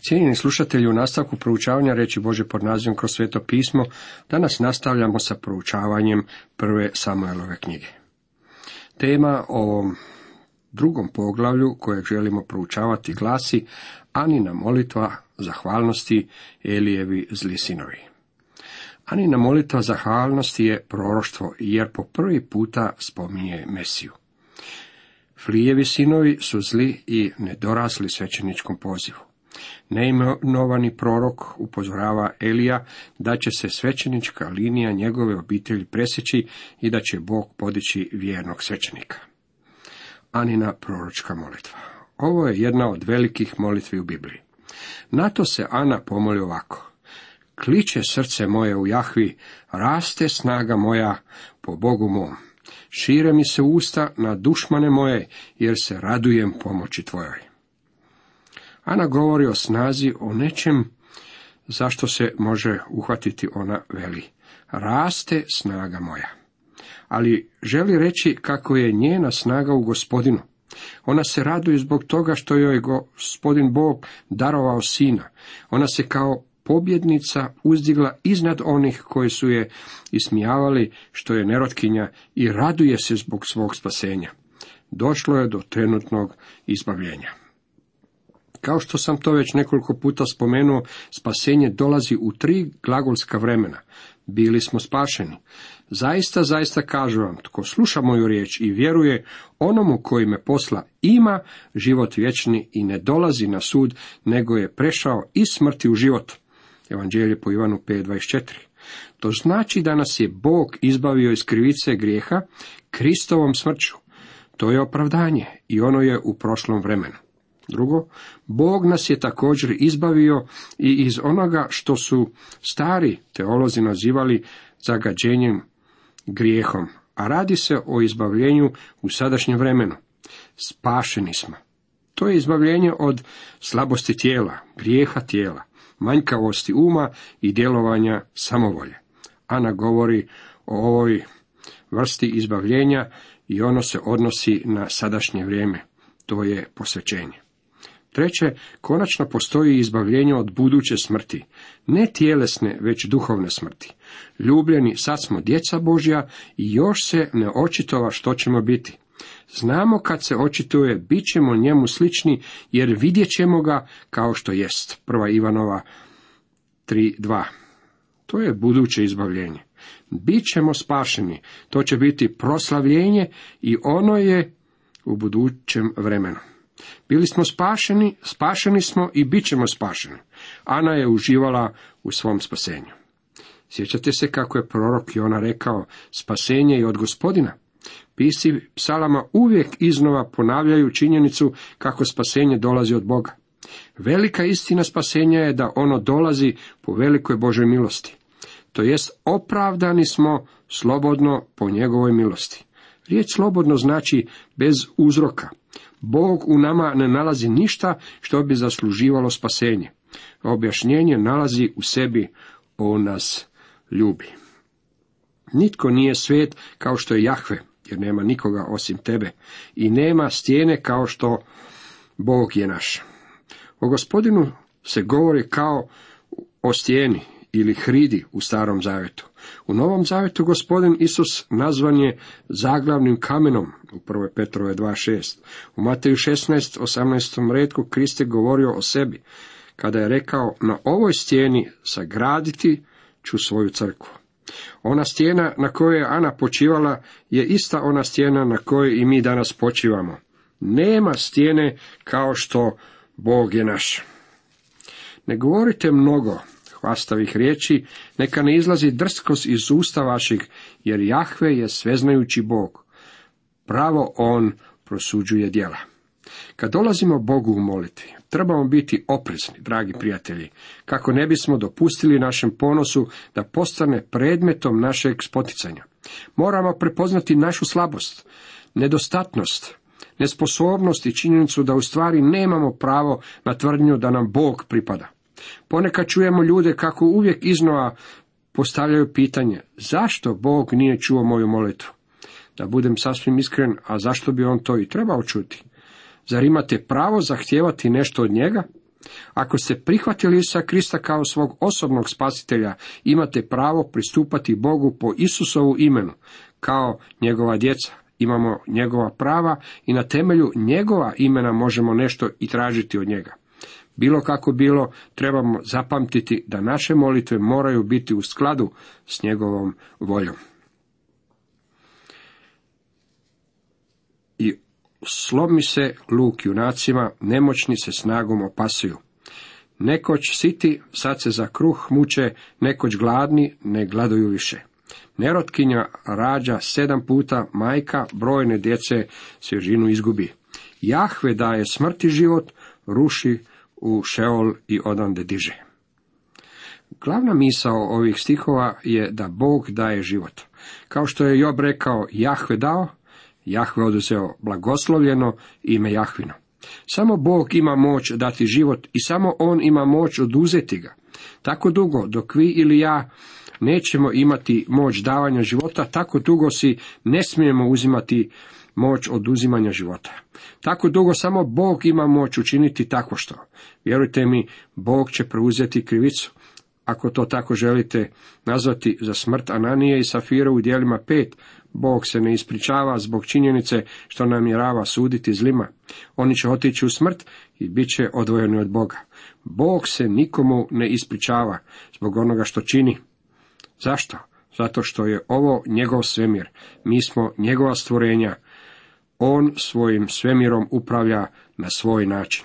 Cijenjeni slušatelji, u nastavku proučavanja reći Bože pod nazivom kroz sveto pismo, danas nastavljamo sa proučavanjem prve Samuelove knjige. Tema o drugom poglavlju kojeg želimo proučavati glasi Anina molitva zahvalnosti Elijevi zli sinovi. Anina molitva zahvalnosti je proroštvo jer po prvi puta spominje Mesiju. Flijevi sinovi su zli i nedorasli svećeničkom pozivu. Neimenovani prorok upozorava Elija da će se svećenička linija njegove obitelji presjeći i da će Bog podići vjernog svećenika. Anina proročka molitva. Ovo je jedna od velikih molitvi u Bibliji. Na to se Ana pomoli ovako. Kliče srce moje u Jahvi, raste snaga moja po Bogu mom. Šire mi se usta na dušmane moje, jer se radujem pomoći tvojoj. Ana govori o snazi, o nečem zašto se može uhvatiti ona veli. Raste snaga moja. Ali želi reći kako je njena snaga u gospodinu. Ona se raduje zbog toga što joj gospodin Bog darovao sina. Ona se kao pobjednica uzdigla iznad onih koji su je ismijavali što je nerotkinja i raduje se zbog svog spasenja. Došlo je do trenutnog izbavljenja. Kao što sam to već nekoliko puta spomenuo, spasenje dolazi u tri glagolska vremena. Bili smo spašeni. Zaista, zaista kažu vam, tko sluša moju riječ i vjeruje onomu koji me posla, ima život vječni i ne dolazi na sud, nego je prešao iz smrti u život. Evanđelje po Ivanu 5.24. To znači da nas je Bog izbavio iz krivice grijeha Kristovom smrću. To je opravdanje i ono je u prošlom vremenu. Drugo, Bog nas je također izbavio i iz onoga što su stari teolozi nazivali zagađenjem grijehom, a radi se o izbavljenju u sadašnjem vremenu. Spašeni smo. To je izbavljenje od slabosti tijela, grijeha tijela, manjkavosti uma i djelovanja samovolje. Ana govori o ovoj vrsti izbavljenja i ono se odnosi na sadašnje vrijeme. To je posvećenje. Treće, konačno postoji izbavljenje od buduće smrti, ne tjelesne, već duhovne smrti. Ljubljeni, sad smo djeca Božja i još se ne očitova što ćemo biti. Znamo kad se očituje, bit ćemo njemu slični, jer vidjet ćemo ga kao što jest. Prva Ivanova 3.2. To je buduće izbavljenje. Bit ćemo spašeni, to će biti proslavljenje i ono je u budućem vremenu. Bili smo spašeni, spašeni smo i bit ćemo spašeni. Ana je uživala u svom spasenju. Sjećate se kako je prorok Jona rekao, spasenje je od gospodina. Pisi psalama uvijek iznova ponavljaju činjenicu kako spasenje dolazi od Boga. Velika istina spasenja je da ono dolazi po velikoj Božoj milosti. To jest opravdani smo slobodno po njegovoj milosti. Riječ slobodno znači bez uzroka. Bog u nama ne nalazi ništa što bi zasluživalo spasenje. Objašnjenje nalazi u sebi, on nas ljubi. Nitko nije svet kao što je Jahve, jer nema nikoga osim tebe, i nema stijene kao što Bog je naš. O gospodinu se govori kao o stijeni ili hridi u starom zavjetu. U Novom Zavjetu gospodin Isus nazvan je zaglavnim kamenom u 1. Petrove 2.6. U Mateju 16, 18. redku Kriste govorio o sebi, kada je rekao, na ovoj stijeni sagraditi ću svoju crkvu. Ona stijena na kojoj je Ana počivala je ista ona stijena na kojoj i mi danas počivamo. Nema stijene kao što Bog je naš. Ne govorite mnogo, hvastavih riječi, neka ne izlazi drskost iz usta vaših, jer Jahve je sveznajući Bog. Pravo On prosuđuje djela. Kad dolazimo Bogu u molitvi, trebamo biti oprezni, dragi prijatelji, kako ne bismo dopustili našem ponosu da postane predmetom našeg spoticanja. Moramo prepoznati našu slabost, nedostatnost, nesposobnost i činjenicu da u stvari nemamo pravo na tvrdnju da nam Bog pripada. Ponekad čujemo ljude kako uvijek iznova postavljaju pitanje, zašto Bog nije čuo moju molitvu? Da budem sasvim iskren, a zašto bi on to i trebao čuti? Zar imate pravo zahtijevati nešto od njega? Ako ste prihvatili Isusa Krista kao svog osobnog spasitelja, imate pravo pristupati Bogu po Isusovu imenu, kao njegova djeca. Imamo njegova prava i na temelju njegova imena možemo nešto i tražiti od njega. Bilo kako bilo, trebamo zapamtiti da naše molitve moraju biti u skladu s njegovom voljom. I slomi se luk junacima, nemoćni se snagom opasuju. Nekoć siti, sad se za kruh muče, nekoć gladni, ne gladuju više. Nerotkinja rađa sedam puta, majka brojne djece svježinu izgubi. Jahve daje smrti život, ruši u Šeol i odande diže. Glavna misao ovih stihova je da Bog daje život. Kao što je Job rekao, Jahve dao, Jahve oduzeo blagoslovljeno ime Jahvino. Samo Bog ima moć dati život i samo On ima moć oduzeti ga. Tako dugo dok vi ili ja nećemo imati moć davanja života, tako dugo si ne smijemo uzimati moć oduzimanja života. Tako dugo samo Bog ima moć učiniti tako što. Vjerujte mi, Bog će preuzeti krivicu. Ako to tako želite nazvati za smrt Ananije i Safira u dijelima pet, Bog se ne ispričava zbog činjenice što namjerava suditi zlima. Oni će otići u smrt i bit će odvojeni od Boga. Bog se nikomu ne ispričava zbog onoga što čini. Zašto? Zato što je ovo njegov svemir. Mi smo njegova stvorenja. On svojim svemirom upravlja na svoj način.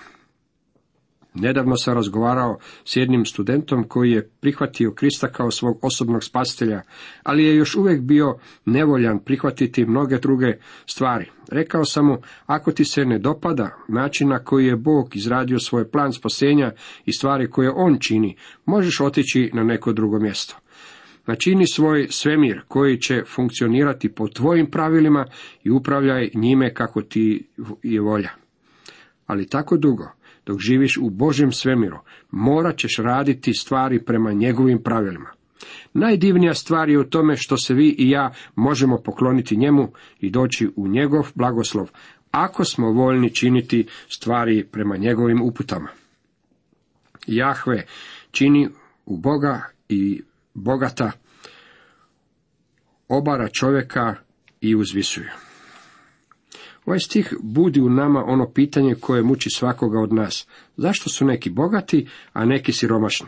Nedavno sam razgovarao s jednim studentom koji je prihvatio Krista kao svog osobnog spasitelja, ali je još uvijek bio nevoljan prihvatiti mnoge druge stvari. Rekao sam mu, ako ti se ne dopada način na koji je Bog izradio svoj plan spasenja i stvari koje on čini, možeš otići na neko drugo mjesto. Načini svoj svemir koji će funkcionirati po tvojim pravilima i upravljaj njime kako ti je volja. Ali tako dugo, dok živiš u Božjem svemiru, morat ćeš raditi stvari prema njegovim pravilima. Najdivnija stvar je u tome što se vi i ja možemo pokloniti njemu i doći u njegov blagoslov, ako smo voljni činiti stvari prema njegovim uputama. Jahve čini u Boga i bogata, obara čovjeka i uzvisuje. Ovaj stih budi u nama ono pitanje koje muči svakoga od nas. Zašto su neki bogati, a neki siromašni?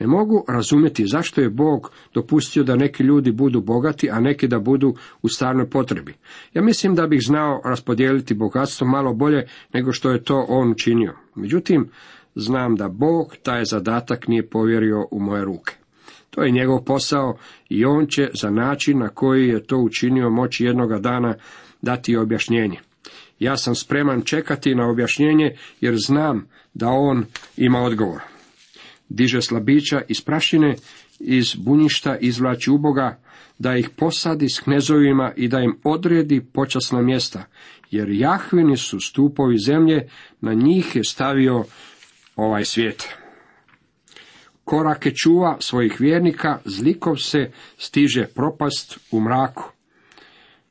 Ne mogu razumjeti zašto je Bog dopustio da neki ljudi budu bogati, a neki da budu u stvarnoj potrebi. Ja mislim da bih znao raspodijeliti bogatstvo malo bolje nego što je to on učinio. Međutim, znam da Bog taj zadatak nije povjerio u moje ruke. To je njegov posao i on će za način na koji je to učinio moći jednoga dana dati objašnjenje. Ja sam spreman čekati na objašnjenje jer znam da on ima odgovor. Diže slabića iz prašine, iz bunjišta izvlači uboga, da ih posadi s knezovima i da im odredi počasna mjesta, jer Jahvini su stupovi zemlje, na njih je stavio ovaj svijet. Korake čuva svojih vjernika, zlikov se stiže propast u mraku.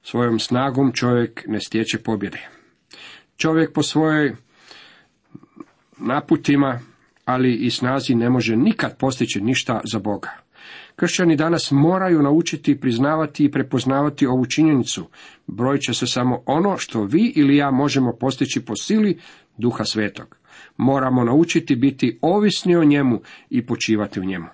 Svojom snagom čovjek ne stječe pobjede. Čovjek po svojoj naputima, ali i snazi ne može nikad postići ništa za Boga. Kršćani danas moraju naučiti priznavati i prepoznavati ovu činjenicu. Broj će se samo ono što vi ili ja možemo postići po sili duha svetog. Moramo naučiti biti ovisni o njemu i počivati u njemu.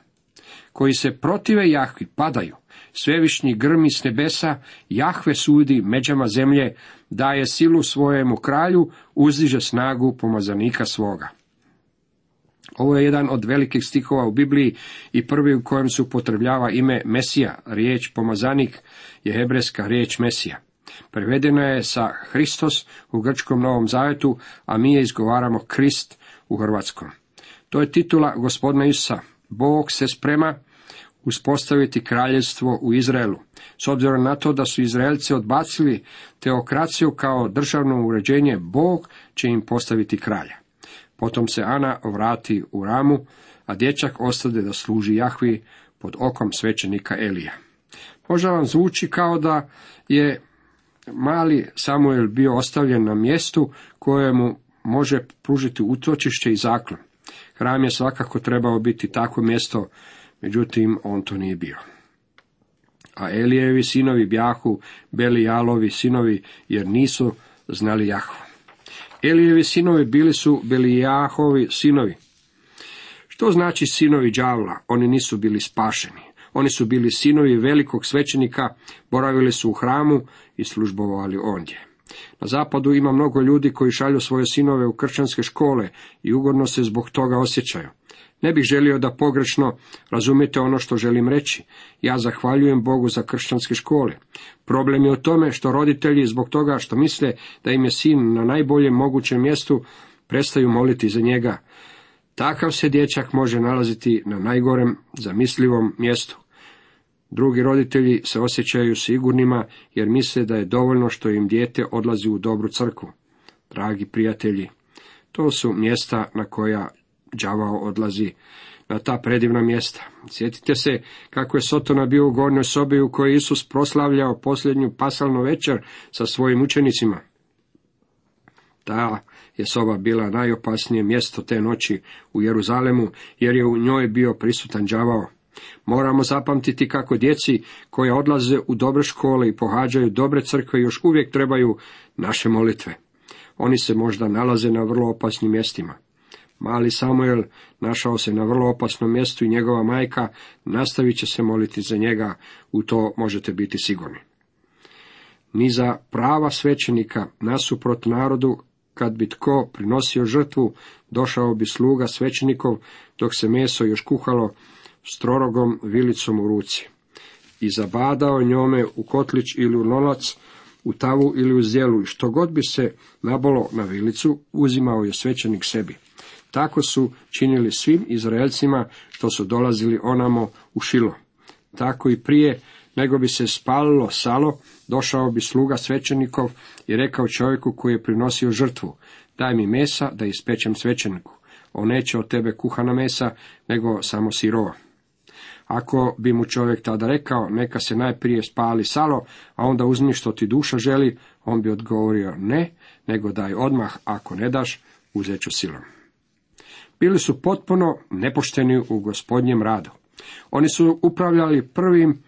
Koji se protive Jahvi padaju. Svevišnji grmi s nebesa, Jahve sudi međama zemlje, daje silu svojemu kralju, uzdiže snagu pomazanika svoga. Ovo je jedan od velikih stihova u Bibliji i prvi u kojem se upotrebljava ime Mesija, riječ pomazanik je hebrejska riječ Mesija. Prevedena je sa Hristos u grčkom Novom Zavetu, a mi je izgovaramo Krist u hrvatskom. To je titula gospodina Isusa. Bog se sprema uspostaviti kraljevstvo u Izraelu. S obzirom na to da su Izraelci odbacili teokraciju kao državno uređenje, Bog će im postaviti kralja. Potom se Ana vrati u ramu, a dječak ostade da služi Jahvi pod okom svećenika Elija. Možda vam zvuči kao da je mali Samuel bio ostavljen na mjestu kojemu može pružiti utočište i zaklon. Hram je svakako trebao biti takvo mjesto, međutim on to nije bio. A Elijevi sinovi bjahu, Belijalovi sinovi, jer nisu znali Jahvu. Elijevi sinovi bili su Belijahovi sinovi. Što znači sinovi đavla? Oni nisu bili spašeni. Oni su bili sinovi velikog svećenika, boravili su u hramu i službovali ondje. Na zapadu ima mnogo ljudi koji šalju svoje sinove u kršćanske škole i ugodno se zbog toga osjećaju. Ne bih želio da pogrešno razumijete ono što želim reći. Ja zahvaljujem Bogu za kršćanske škole. Problem je u tome što roditelji zbog toga što misle da im je sin na najboljem mogućem mjestu prestaju moliti za njega. Takav se dječak može nalaziti na najgorem zamislivom mjestu. Drugi roditelji se osjećaju sigurnima jer misle da je dovoljno što im dijete odlazi u dobru crkvu. Dragi prijatelji, to su mjesta na koja đavao odlazi na ta predivna mjesta. Sjetite se kako je Sotona bio u gornjoj sobi u kojoj Isus proslavljao posljednju pasalnu večer sa svojim učenicima. Ta je soba bila najopasnije mjesto te noći u Jeruzalemu, jer je u njoj bio prisutan đavao. Moramo zapamtiti kako djeci koja odlaze u dobre škole i pohađaju dobre crkve još uvijek trebaju naše molitve. Oni se možda nalaze na vrlo opasnim mjestima. Mali Samuel našao se na vrlo opasnom mjestu i njegova majka nastavit će se moliti za njega, u to možete biti sigurni. Ni za prava svećenika nasuprot narodu, kad bi tko prinosio žrtvu, došao bi sluga svećenikov, dok se meso još kuhalo s vilicom u ruci. I zabadao njome u kotlić ili u nolac, u tavu ili u zdjelu, i što god bi se nabolo na vilicu, uzimao je svećenik sebi. Tako su činili svim Izraelcima što su dolazili onamo u Šilo. Tako i prije nego bi se spalilo salo, došao bi sluga svećenikov i rekao čovjeku koji je prinosio žrtvu, daj mi mesa da ispečem svećeniku. On neće od tebe kuhana mesa, nego samo sirova. Ako bi mu čovjek tada rekao, neka se najprije spali salo, a onda uzmi što ti duša želi, on bi odgovorio ne, nego daj odmah, ako ne daš, uzet ću silom. Bili su potpuno nepošteni u gospodnjem radu. Oni su upravljali prvim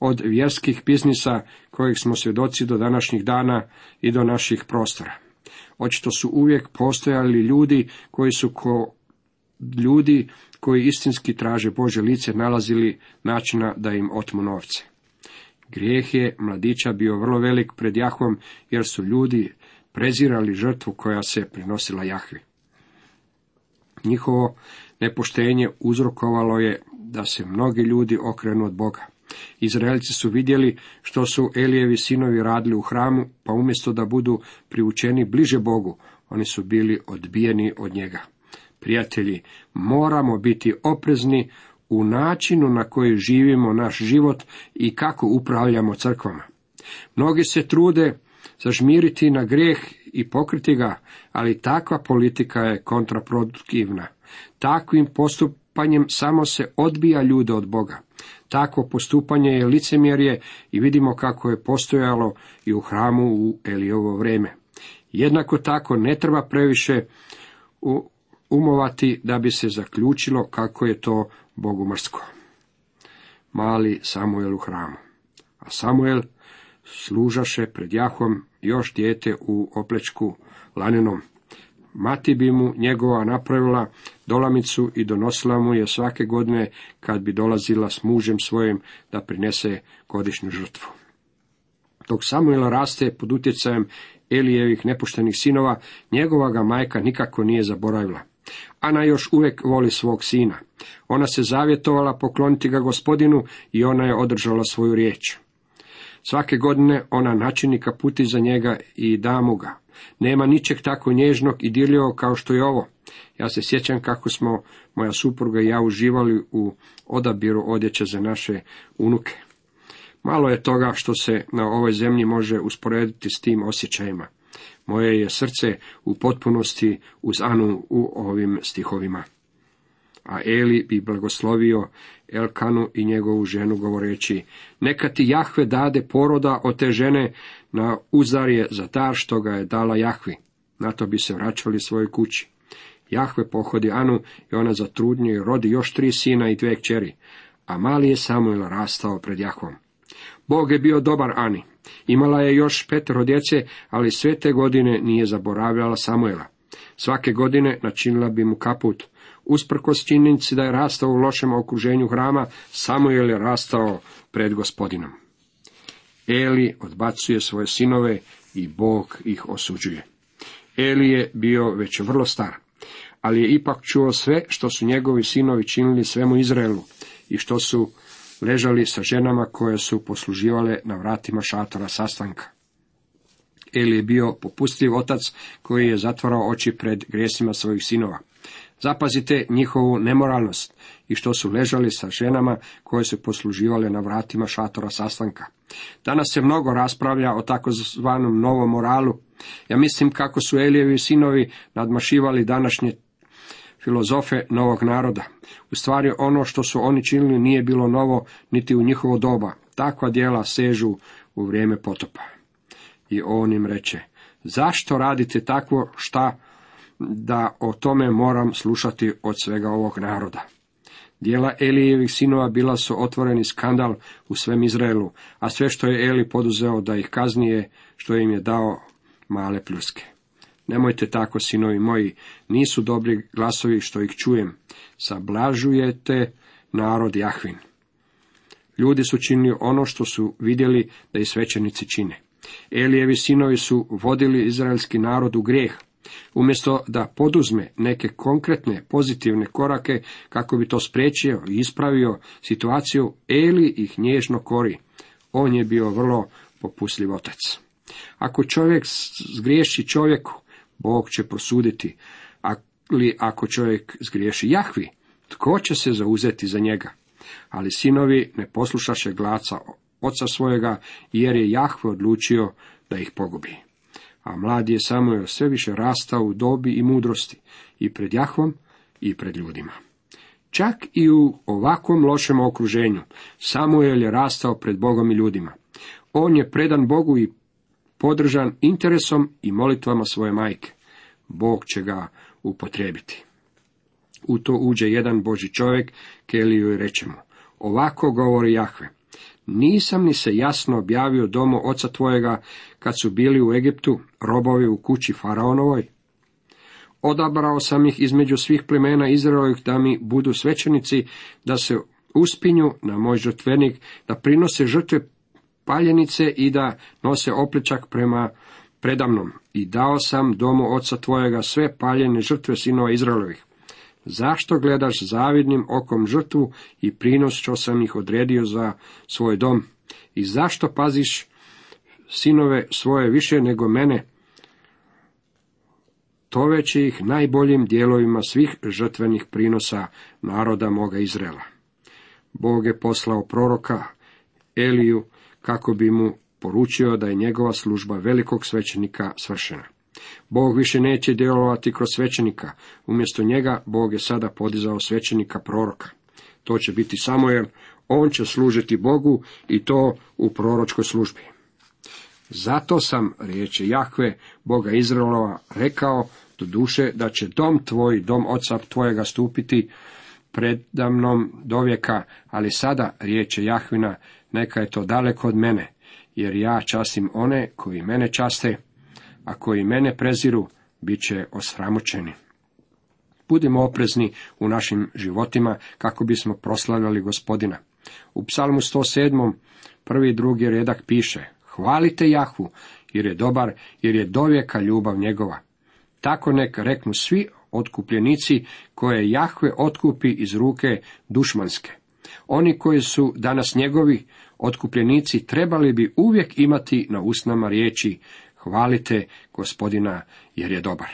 od vjerskih biznisa kojih smo svjedoci do današnjih dana i do naših prostora. Očito su uvijek postojali ljudi koji su ko ljudi koji istinski traže Bože lice nalazili načina da im otmu novce. Grijeh je mladića bio vrlo velik pred Jahvom, jer su ljudi prezirali žrtvu koja se prinosila Jahvi. Njihovo nepoštenje uzrokovalo je da se mnogi ljudi okrenu od Boga. Izraelci su vidjeli što su Elijevi sinovi radili u hramu, pa umjesto da budu priučeni bliže Bogu, oni su bili odbijeni od njega. Prijatelji, moramo biti oprezni u načinu na koji živimo naš život i kako upravljamo crkvama. Mnogi se trude zažmiriti na grijeh i pokriti ga, ali takva politika je kontraproduktivna. Takvim postupanjem samo se odbija ljude od Boga. Takvo postupanje je licemjerje i vidimo kako je postojalo i u hramu u Elijovo vrijeme. Jednako tako ne treba previše umovati da bi se zaključilo kako je to Bogu mrsko. Mali Samuel u hramu. A Samuel služaše pred Jahom još dijete u oplečku lanenom. Mati bi mu njegova napravila dolamicu i donosila mu je svake godine kad bi dolazila s mužem svojim da prinese godišnju žrtvu. Dok Samuel raste pod utjecajem Elijevih nepoštenih sinova, njegova ga majka nikako nije zaboravila. Ana još uvijek voli svog sina. Ona se zavjetovala pokloniti ga gospodinu i ona je održala svoju riječ. Svake godine ona načini kaputi za njega i da mu ga. Nema ničeg tako nježnog i dirljivog kao što je ovo. Ja se sjećam kako smo, moja supruga i ja, uživali u odabiru odjeće za naše unuke. Malo je toga što se na ovoj zemlji može usporediti s tim osjećajima. Moje je srce u potpunosti uz Anu u ovim stihovima. A Eli bi blagoslovio Elkanu i njegovu ženu govoreći, neka ti Jahve dade poroda od te žene na uzarje za dar što ga je dala Jahvi. Na to bi se vraćali svojoj kući. Jahve pohodi Anu i ona zatrudnje i rodi još tri sina i dve kćeri, a mali je Samuel rastao pred Jahvom. Bog je bio dobar Ani. Imala je još petero djece, ali sve te godine nije zaboravljala Samuela. Svake godine načinila bi mu kaput. Usprkos činjenici da je rastao u lošem okruženju hrama, Samuel je rastao pred gospodinom. Eli odbacuje svoje sinove i Bog ih osuđuje. Eli je bio već vrlo star, ali je ipak čuo sve što su njegovi sinovi činili svemu Izraelu i što su ležali sa ženama koje su posluživale na vratima šatora sastanka. Eli je bio popustljiv otac koji je zatvarao oči pred grijesima svojih sinova. Zapazite njihovu nemoralnost i što su ležali sa ženama koje su posluživale na vratima šatora sastanka. Danas se mnogo raspravlja o takozvanom novom moralu. Ja mislim kako su Elijevi sinovi nadmašivali današnje filozofe novog naroda. U stvari ono što su oni činili nije bilo novo niti u njihovo doba. Takva djela sežu u vrijeme potopa. I on im reče, zašto radite takvo šta da o tome moram slušati od svega ovog naroda. Dijela Elijevih sinova bila su otvoreni skandal u svem Izraelu, a sve što je Eli poduzeo da ih kaznije, što im je dao male pljuske. Nemojte tako, sinovi moji, nisu dobri glasovi što ih čujem. Sablažujete narod Jahvin. Ljudi su činili ono što su vidjeli da i svećenici čine. Elijevi sinovi su vodili izraelski narod u grijeh, Umjesto da poduzme neke konkretne pozitivne korake kako bi to spriječio i ispravio situaciju, Eli ih nježno kori. On je bio vrlo popustljiv otac. Ako čovjek zgriješi čovjeku, Bog će prosuditi, ali ako čovjek zgriješi Jahvi, tko će se zauzeti za njega? Ali sinovi ne poslušaše glaca oca svojega, jer je Jahve odlučio da ih pogubi a mladi je Samuel sve više rastao u dobi i mudrosti, i pred Jahvom, i pred ljudima. Čak i u ovakvom lošem okruženju, Samuel je rastao pred Bogom i ljudima. On je predan Bogu i podržan interesom i molitvama svoje majke. Bog će ga upotrijebiti. U to uđe jedan Boži čovjek, Keliju i reče mu, ovako govori Jahve, nisam ni se jasno objavio domu oca tvojega kad su bili u Egiptu robovi u kući faraonovoj? Odabrao sam ih između svih plemena Izraelovih da mi budu svećenici, da se uspinju na moj žrtvenik, da prinose žrtve paljenice i da nose opličak prema predamnom. I dao sam domu oca tvojega sve paljene žrtve sinova Izraelovih. Zašto gledaš zavidnim okom žrtvu i prinos što sam ih odredio za svoj dom? I zašto paziš sinove svoje više nego mene? Toveći ih najboljim dijelovima svih žrtvenih prinosa naroda moga Izrela. Bog je poslao proroka Eliju kako bi mu poručio da je njegova služba velikog svećenika svršena. Bog više neće djelovati kroz svećenika, umjesto njega Bog je sada podizao svećenika proroka. To će biti Samuel, on će služiti Bogu i to u proročkoj službi. Zato sam, riječi Jahve, Boga Izraelova, rekao do duše da će dom tvoj, dom oca tvojega stupiti predamnom dovijeka, ali sada, riječe Jahvina, neka je to daleko od mene, jer ja častim one koji mene časte, a koji mene preziru, bit će osramoćeni. Budimo oprezni u našim životima kako bismo proslavljali gospodina. U psalmu 107. prvi i drugi redak piše Hvalite Jahvu, jer je dobar, jer je dovijeka ljubav njegova. Tako nek reknu svi otkupljenici koje Jahve otkupi iz ruke dušmanske. Oni koji su danas njegovi otkupljenici trebali bi uvijek imati na usnama riječi hvalite gospodina jer je dobar.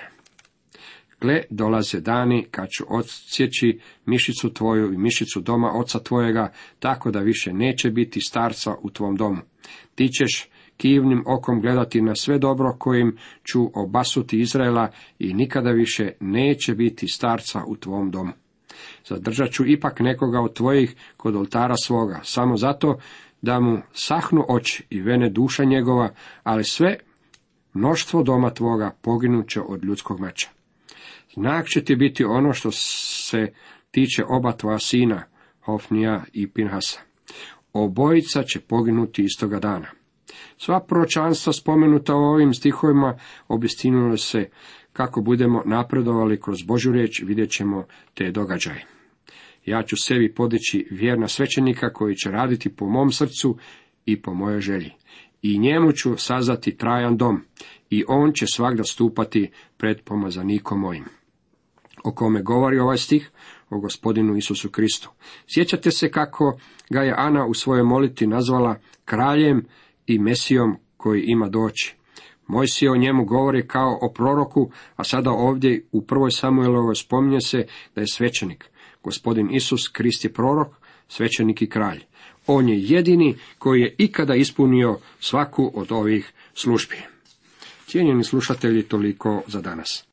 Gle, dolaze dani kad ću odsjeći mišicu tvoju i mišicu doma oca tvojega, tako da više neće biti starca u tvom domu. Ti ćeš kivnim okom gledati na sve dobro kojim ću obasuti Izraela i nikada više neće biti starca u tvom domu. Zadržat ću ipak nekoga od tvojih kod oltara svoga, samo zato da mu sahnu oči i vene duša njegova, ali sve mnoštvo doma tvoga poginuće od ljudskog meča. Znak će ti biti ono što se tiče oba tvoja sina, Hofnija i Pinhasa. Obojica će poginuti istoga dana. Sva proročanstva spomenuta u ovim stihovima obistinule se kako budemo napredovali kroz Božju riječ, vidjet ćemo te događaje. Ja ću sebi podići vjerna svećenika koji će raditi po mom srcu i po mojoj želji. I njemu ću sazati trajan dom i on će svakda stupati pred pomazanikom mojim. O kome govori ovaj stih? O gospodinu Isusu Kristu. Sjećate se kako ga je Ana u svojoj moliti nazvala kraljem i mesijom koji ima doći. Mojsije o njemu govori kao o proroku, a sada ovdje u prvoj Samuelovoj spominje se da je svećenik. Gospodin Isus Krist je prorok, svećenik i kralj. On je jedini koji je ikada ispunio svaku od ovih službi. Cijenjeni slušatelji, toliko za danas.